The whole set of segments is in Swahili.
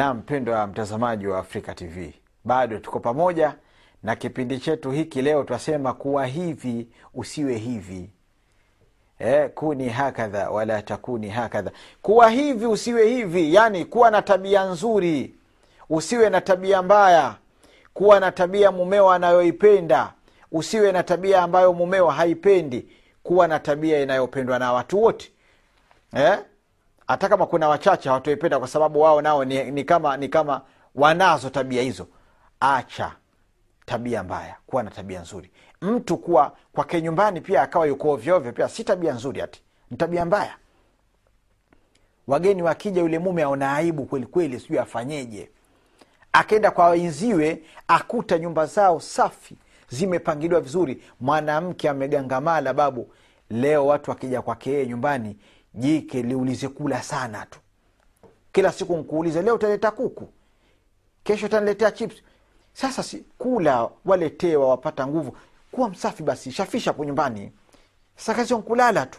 na mpendo wa mtazamaji wa afrika tv bado tuko pamoja na kipindi chetu hiki leo twasema kuwa hivi usiwe hivi. Eh, kuni hakadha wala takuni hakadha. Kuwa hivi usiwe hivi yani kuwa na tabia nzuri usiwe na tabia mbaya kuwa na tabia mumeo anayoipenda usiwe na tabia ambayo mumeo haipendi kuwa na tabia inayopendwa na watu wote. Eh? Hata kama kuna wachache hawatoipenda kwa sababu wao nao ni, ni kama ni kama wanazo tabia hizo. Acha tabia mbaya kuwa na tabia nzuri. Mtu kuwa kwake nyumbani pia akawa yuko ovyoovyo pia si tabia nzuri ati. Ni tabia mbaya. Wageni wakija yule mume aona aibu kwelikweli sijui afanyeje. Akenda kwa wenziwe akuta nyumba zao safi zimepangiliwa vizuri. Mwanamke amegangamala babu. Leo watu wakija kwake yeye nyumbani jike liulize kula sana tu. Kila siku nkuulize leo utaleta kuku? Kesho utaniletea chips? Sasa si kula waletewa wapata nguvu. Kuwa msafi basi shafisha po nyumbani. Sasa nkulala tu.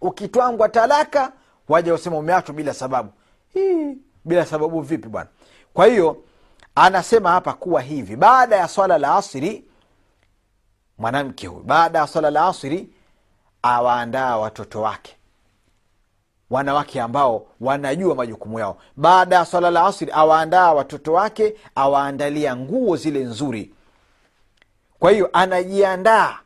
Ukitwangwa talaka waja usema umeachwa bila sababu. Hii, bila sababu vipi bwana? Kwa hiyo anasema hapa kuwa hivi. Baada ya swala la asri mwanamke huyu baada ya swala la asri awaandaa watoto wake. Wanawake ambao wanajua majukumu yao. Baada ya swala la asri awaandaa watoto wake awaandalia nguo zile nzuri. Kwa hiyo anajiandaa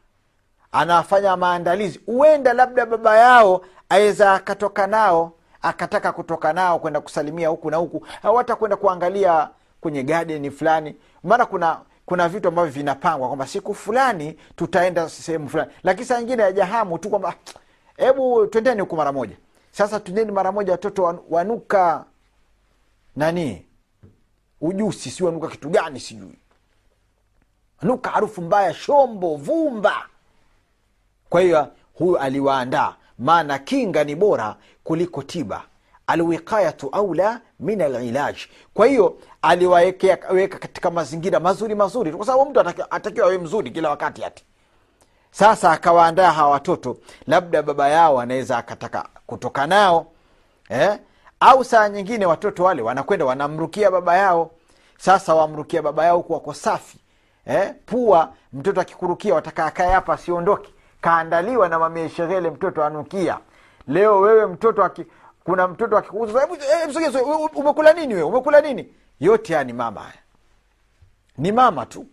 anafanya maandalizi. Huenda labda baba yao aweza akatoka nao akataka kutoka nao kwenda kusalimia huku na huku. Au hata kwenda kuangalia kwenye gadeni fulani. Maana kuna kuna vitu ambavyo vinapangwa kwamba siku fulani tutaenda sehemu fulani. Lakini saa ingine ajahamu tu kwamba hebu twendeni huku mara moja. Sasa twendeni mara moja watoto wanuka nani? Ujusi si wanuka kitu gani sijui. Wanuka harufu mbaya shombo vumba. Kwa hiyo huyu aliwaandaa maana kinga ni bora kuliko tiba alwiqayatu aula min alilaj. Kwa hiyo aliwaweka katika mazingira mazuri mazuri kwa sababu mtu atakiwa awe mzuri kila wakati ati. Sasa akawaandaa hawa watoto labda baba yao anaweza akataka kutoka nao eh? au saa nyingine watoto wale wanakwenda wanamrukia baba yao. Sasa wamrukia baba yao huku wako safi eh? pua mtoto akikurukia wataka akae hapa asiondoke. Kaandaliwa na mamie sheghele mtoto anukia. Leo wewe mtoto aki, kuna mtoto akikuuza umekula nini wewe? Umekula nini? Yote haya ni mama haya. Ni mama tu.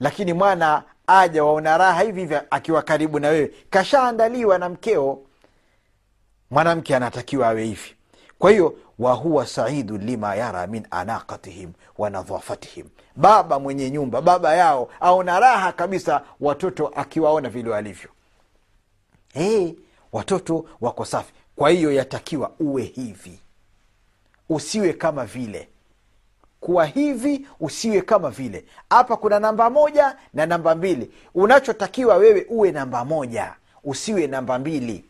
Lakini mwana aja waona raha hivi hivi akiwa karibu na wewe. Kashaandaliwa na mkeo. Mwanamke anatakiwa awe hivi. Kwa hiyo wahuwa saidu lima yara min anaqatihim wa nadhafatihim. Baba mwenye nyumba baba yao aona raha kabisa watoto akiwaona vile walivyo. Hey, watoto wako safi kwa hiyo yatakiwa uwe hivi. Usiwe kama vile. Kuwa hivi usiwe kama vile. Hapa kuna namba moja na namba mbili. Unachotakiwa wewe uwe namba moja. Usiwe namba mbili.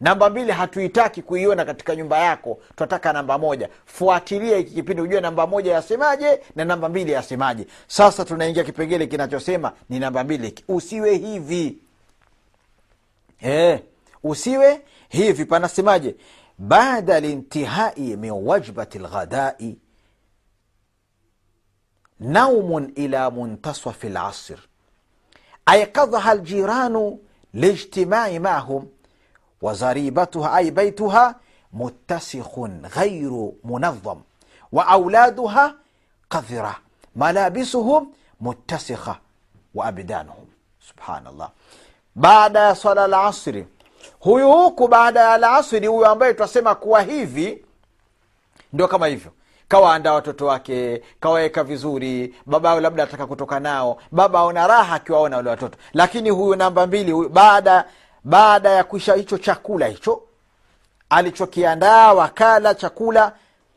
Namba mbili hatuitaki kuiona katika nyumba yako. Tunataka namba moja. Fuatilia hiki kipindi ujue namba moja yasemaje na namba mbili yasemaje. Sasa tunaingia kipengele kinachosema ni namba mbili. Usiwe hivi. E, usiwe hivi panasemaje baada lintihai min wajbati lghadai naumun ila muntasafi lasr aikadhaha ljiranu lijtimai mahum وزريبتها أي بيتها متسخ غير منظم وأولادها قذرة ملابسهم متسخة وأبدانهم سبحان الله بعد صلاة العصر huyu huku baada ya alasiri huyu ambaye twasema kuwa hivi ndio kama hivyo. Kawaandaa watoto wake kawaweka vizuri baba labda ataka kutoka nao baba aona raha akiwaona wale watoto. Lakini huyu namba mbili huyu baada baada ya kuisha hicho chakula hicho alichokiandaa wakala chakula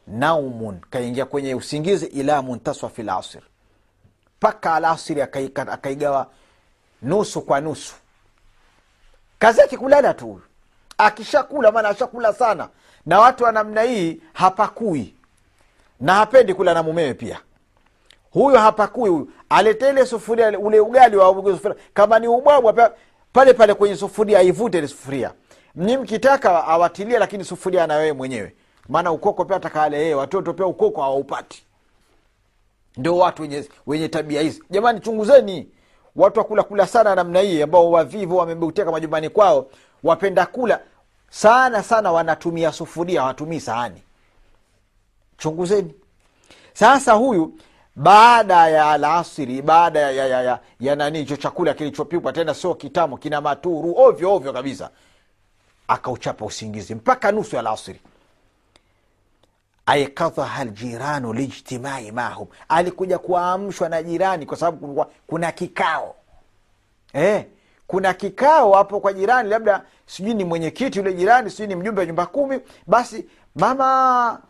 naumun kaingia kwenye usingizi ila muntaswafi lasir mpaka alasiri akaigawa nusu kwa nusu kazi yake kulala tu huyu. Akishakula maana ashakula sana. Na watu wa namna hii hapakui. Na hapendi kula na mumewe pia. Huyo hapakui huyu. Alete ile sufuria ule ugali wa sufuria. Kama ni ubwabwa pale pale kwenye sufuria aivute ile sufuria. Ni mkitaka awatilie lakini sufuria na mwenyewe. Maana ukoko pia atakaale yeye watoto pia ukoko hawaupati. Ndio watu wenye, wenye tabia hizi. Jamani chunguzeni watu wakula kula sana namna hii ambao wavivu wamebuteka majumbani kwao wapenda kula. Sana sana wanatumia sufuria hawatumii sahani. Chunguzeni. Sasa huyu baada ya alasiri baada ya, ya, ya, ya, ya nani hicho chakula kilichopikwa tena sio kitamo kina maturu ovyo ovyo kabisa akauchapa usingizi mpaka nusu ya alasiri aikadhaha ljiranu lijtimai mahum alikuja kuamshwa na jirani kwa sababu kuna kikao. Eh, kuna kikao hapo kwa jirani labda sijui ni mwenyekiti yule jirani sijui ni mjumbe wa nyumba kumi. Basi mama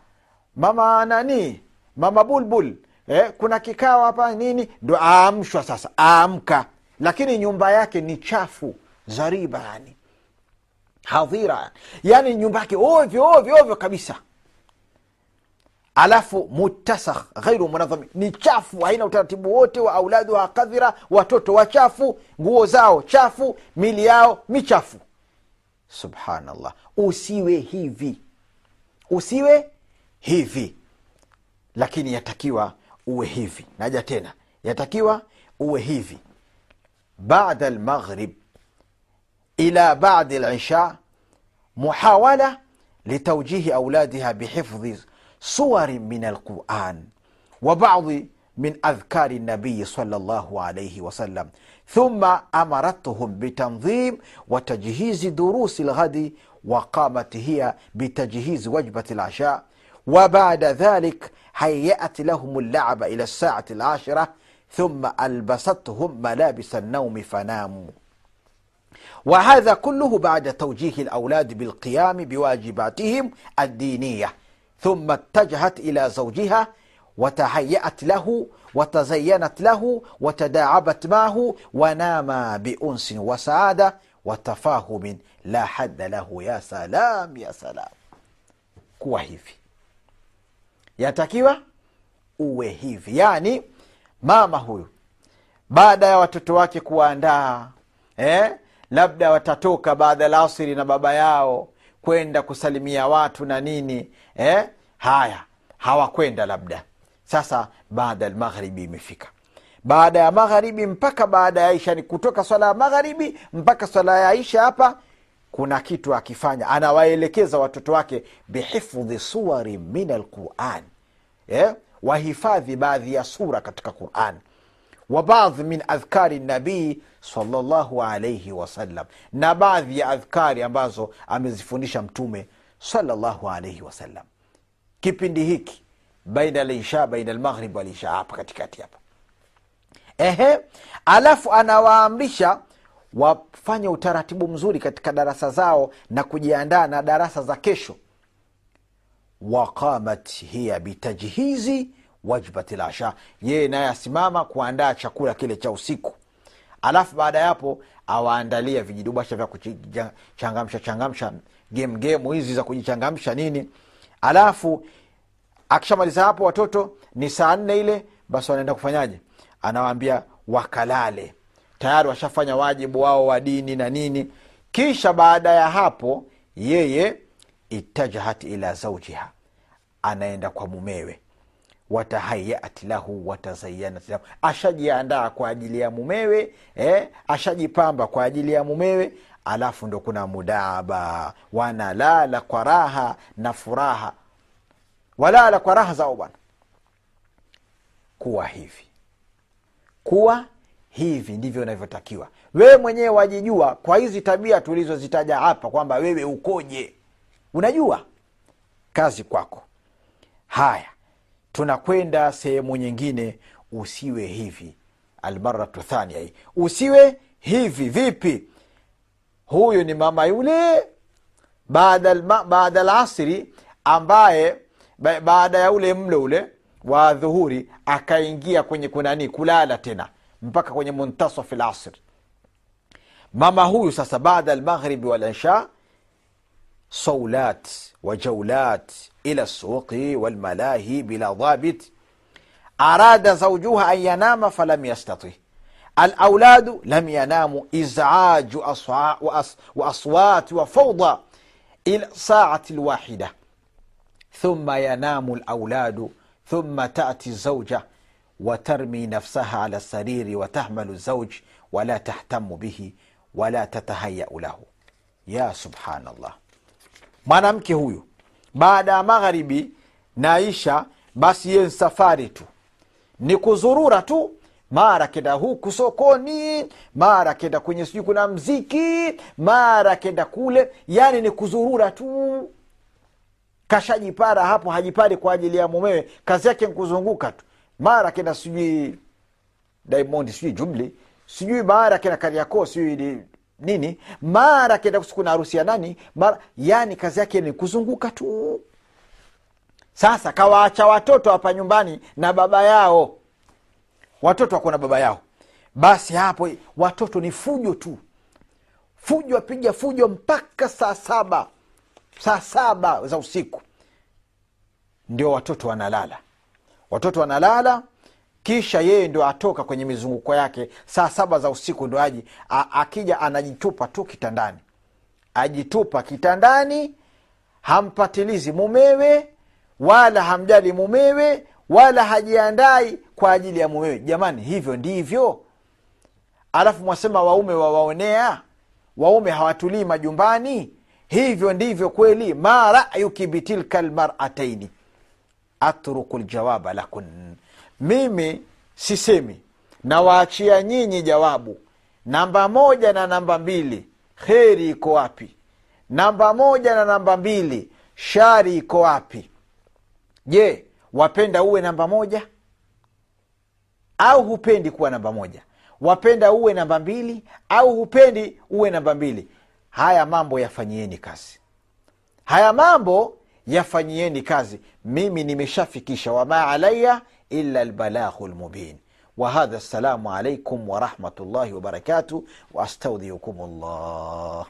mama nani? Mama bulbul. Eh, kuna kikao hapa nini? Ndo aamshwa sasa aamka. Lakini nyumba yake ni chafu zariba yani. Hadhira yani. Nyumba yake ovyo ovyo ovyo kabisa alafu mutasakh ghairu munadhami ni chafu haina utaratibu wote wa auladhuha kadhira watoto wachafu nguo zao chafu mili yao michafu. Subhanallah. Usiwe hivi. Usiwe hivi. Lakini yatakiwa uwe hivi. Naja tena. Yatakiwa uwe hivi. Bada lmaghrib ila badi lisha muhawala litaujihi auladiha bihifdhi صور من القرآن وبعض من أذكار النبي صلى الله عليه وسلم. ثم أمرتهم بتنظيم وتجهيز دروس الغد وقامت هي بتجهيز وجبة العشاء. وبعد ذلك هيأت لهم اللعب إلى الساعة العاشرة. ثم ألبستهم ملابس النوم فناموا. وهذا كله بعد توجيه الأولاد بالقيام بواجباتهم الدينية. thumma tajahat ila zaujiha watahayaat lahu watazayanat lahu watadaabat mahu wanama biunsin wa saada watafahumin la hadda lahu ya salam ya salam kuwa hivi yatakiwa uwe hivi yani mama huyu baada ya watoto wake kuwaandaa eh? labda watatoka baada ya lasiri na baba yao kwenda kusalimia watu na nini eh? haya hawakwenda labda. Sasa baada ya magharibi imefika. Baada ya magharibi mpaka baada ya isha ni kutoka swala ya magharibi mpaka swala ya isha hapa kuna kitu akifanya. Anawaelekeza watoto wake bihifdhi suwari min alquran. Eh? wahifadhi baadhi ya sura katika quran wa baadhi min adhkari nabii salllahu alaihi wasallam na baadhi ya adhkari ambazo amezifundisha mtume salllahu alaihi wasallam kipindi hiki baina lisha baina lmaghrib walisha hapa katikati hapa. Ehe alafu anawaamrisha wafanye utaratibu mzuri katika darasa zao na kujiandaa na darasa za kesho. Waqamat hiya bitajhizi wajbati lasha yeye naye asimama kuandaa chakula kile cha usiku. Alafu baada ya hapo awaandalia vijidubasha vya kuchangamsha changamsha gemgemu hizi za kujichangamsha nini. Alafu akishamaliza hapo watoto ni saa nne ile basi wanaenda kufanyaje? Anawaambia wakalale. Tayari washafanya wajibu wao wa dini na nini. Kisha baada ya hapo yeye itajahat ila zaujiha anaenda kwa mumewe watahayat lahu watazayanat lahu ashajiandaa kwa ajili ya mumewe eh, ashajipamba kwa ajili ya mumewe. Alafu ndo kuna mudaba. Wanalala kwa raha na furaha. Walala kwa raha zao bwana. Kuwa hivi. Kuwa hivi ndivyo unavyotakiwa wewe mwenyewe wajijua kwa hizi tabia tulizozitaja hapa kwamba wewe ukoje. Unajua kazi kwako. Haya tunakwenda sehemu nyingine usiwe hivi. Almaratu thania hii usiwe hivi. Vipi? Huyu ni mama yule baada lasri ambaye baada ya ule mlo ule wa dhuhuri akaingia kwenye kunani kulala tena mpaka kwenye muntasafi lasri mama huyu sasa baada lmaghribi walisha صولات وجولات إلى السوق والملاهي بلا ضابط. أراد زوجها أن ينام فلم يستطع. الأولاد لم يناموا إزعاج وأصوات وفوضى إلى الساعة الواحدة. ثم ينام الأولاد ثم تأتي الزوجة وترمي نفسها على السرير وتهمل الزوج ولا تهتم به ولا تتهيأ له. يا سبحان الله. Mwanamke huyu baada ya magharibi naisha basi yeye safari tu. Ni kuzurura tu mara kenda huku sokoni mara kenda kwenye sijui kuna mziki mara kenda kule. Yani ni kuzurura tu. Kashajipara hapo hajipari kwa ajili ya mumewe. Kazi yake nkuzunguka tu. Mara kenda sijui diamond sijui jumli sijui mara kenda kariakoo sijui nini? Mara kenda kuna harusi ya nani? Mara yani kazi yake ni kuzunguka tu. Sasa kawaacha watoto hapa nyumbani na baba yao. Watoto wako na baba yao. Basi hapo watoto ni fujo tu. Fujo apiga fujo mpaka saa saba. Saa saba za usiku. Ndio watoto wanalala. Watoto wanalala kisha yeye ndio atoka kwenye mizunguko yake saa saba za usiku ndo aji A, akija anajitupa tu kitandani. Ajitupa kitandani hampatilizi mumewe wala hamjali mumewe wala hajiandai kwa ajili ya mumewe. Jamani hivyo ndivyo. Alafu mwasema waume wawaonea waume hawatulii majumbani. Hivyo ndivyo kweli. Ma rayuki bitilka lmarataini atruku ljawaba lakun mimi sisemi. Nawaachia nyinyi jawabu. Namba moja na namba mbili. Kheri iko wapi? Namba moja na namba mbili. Shari iko wapi? Je wapenda uwe namba moja? Au hupendi kuwa namba moja? Wapenda uwe namba mbili? Au hupendi uwe namba mbili? Haya mambo yafanyieni kazi. Haya mambo yafanyieni kazi. Mimi nimeshafikisha wama alaya illa lbalaghu lmubin وهذا السلام عليكم ورحمة الله وبركاته وأستودعكم الله.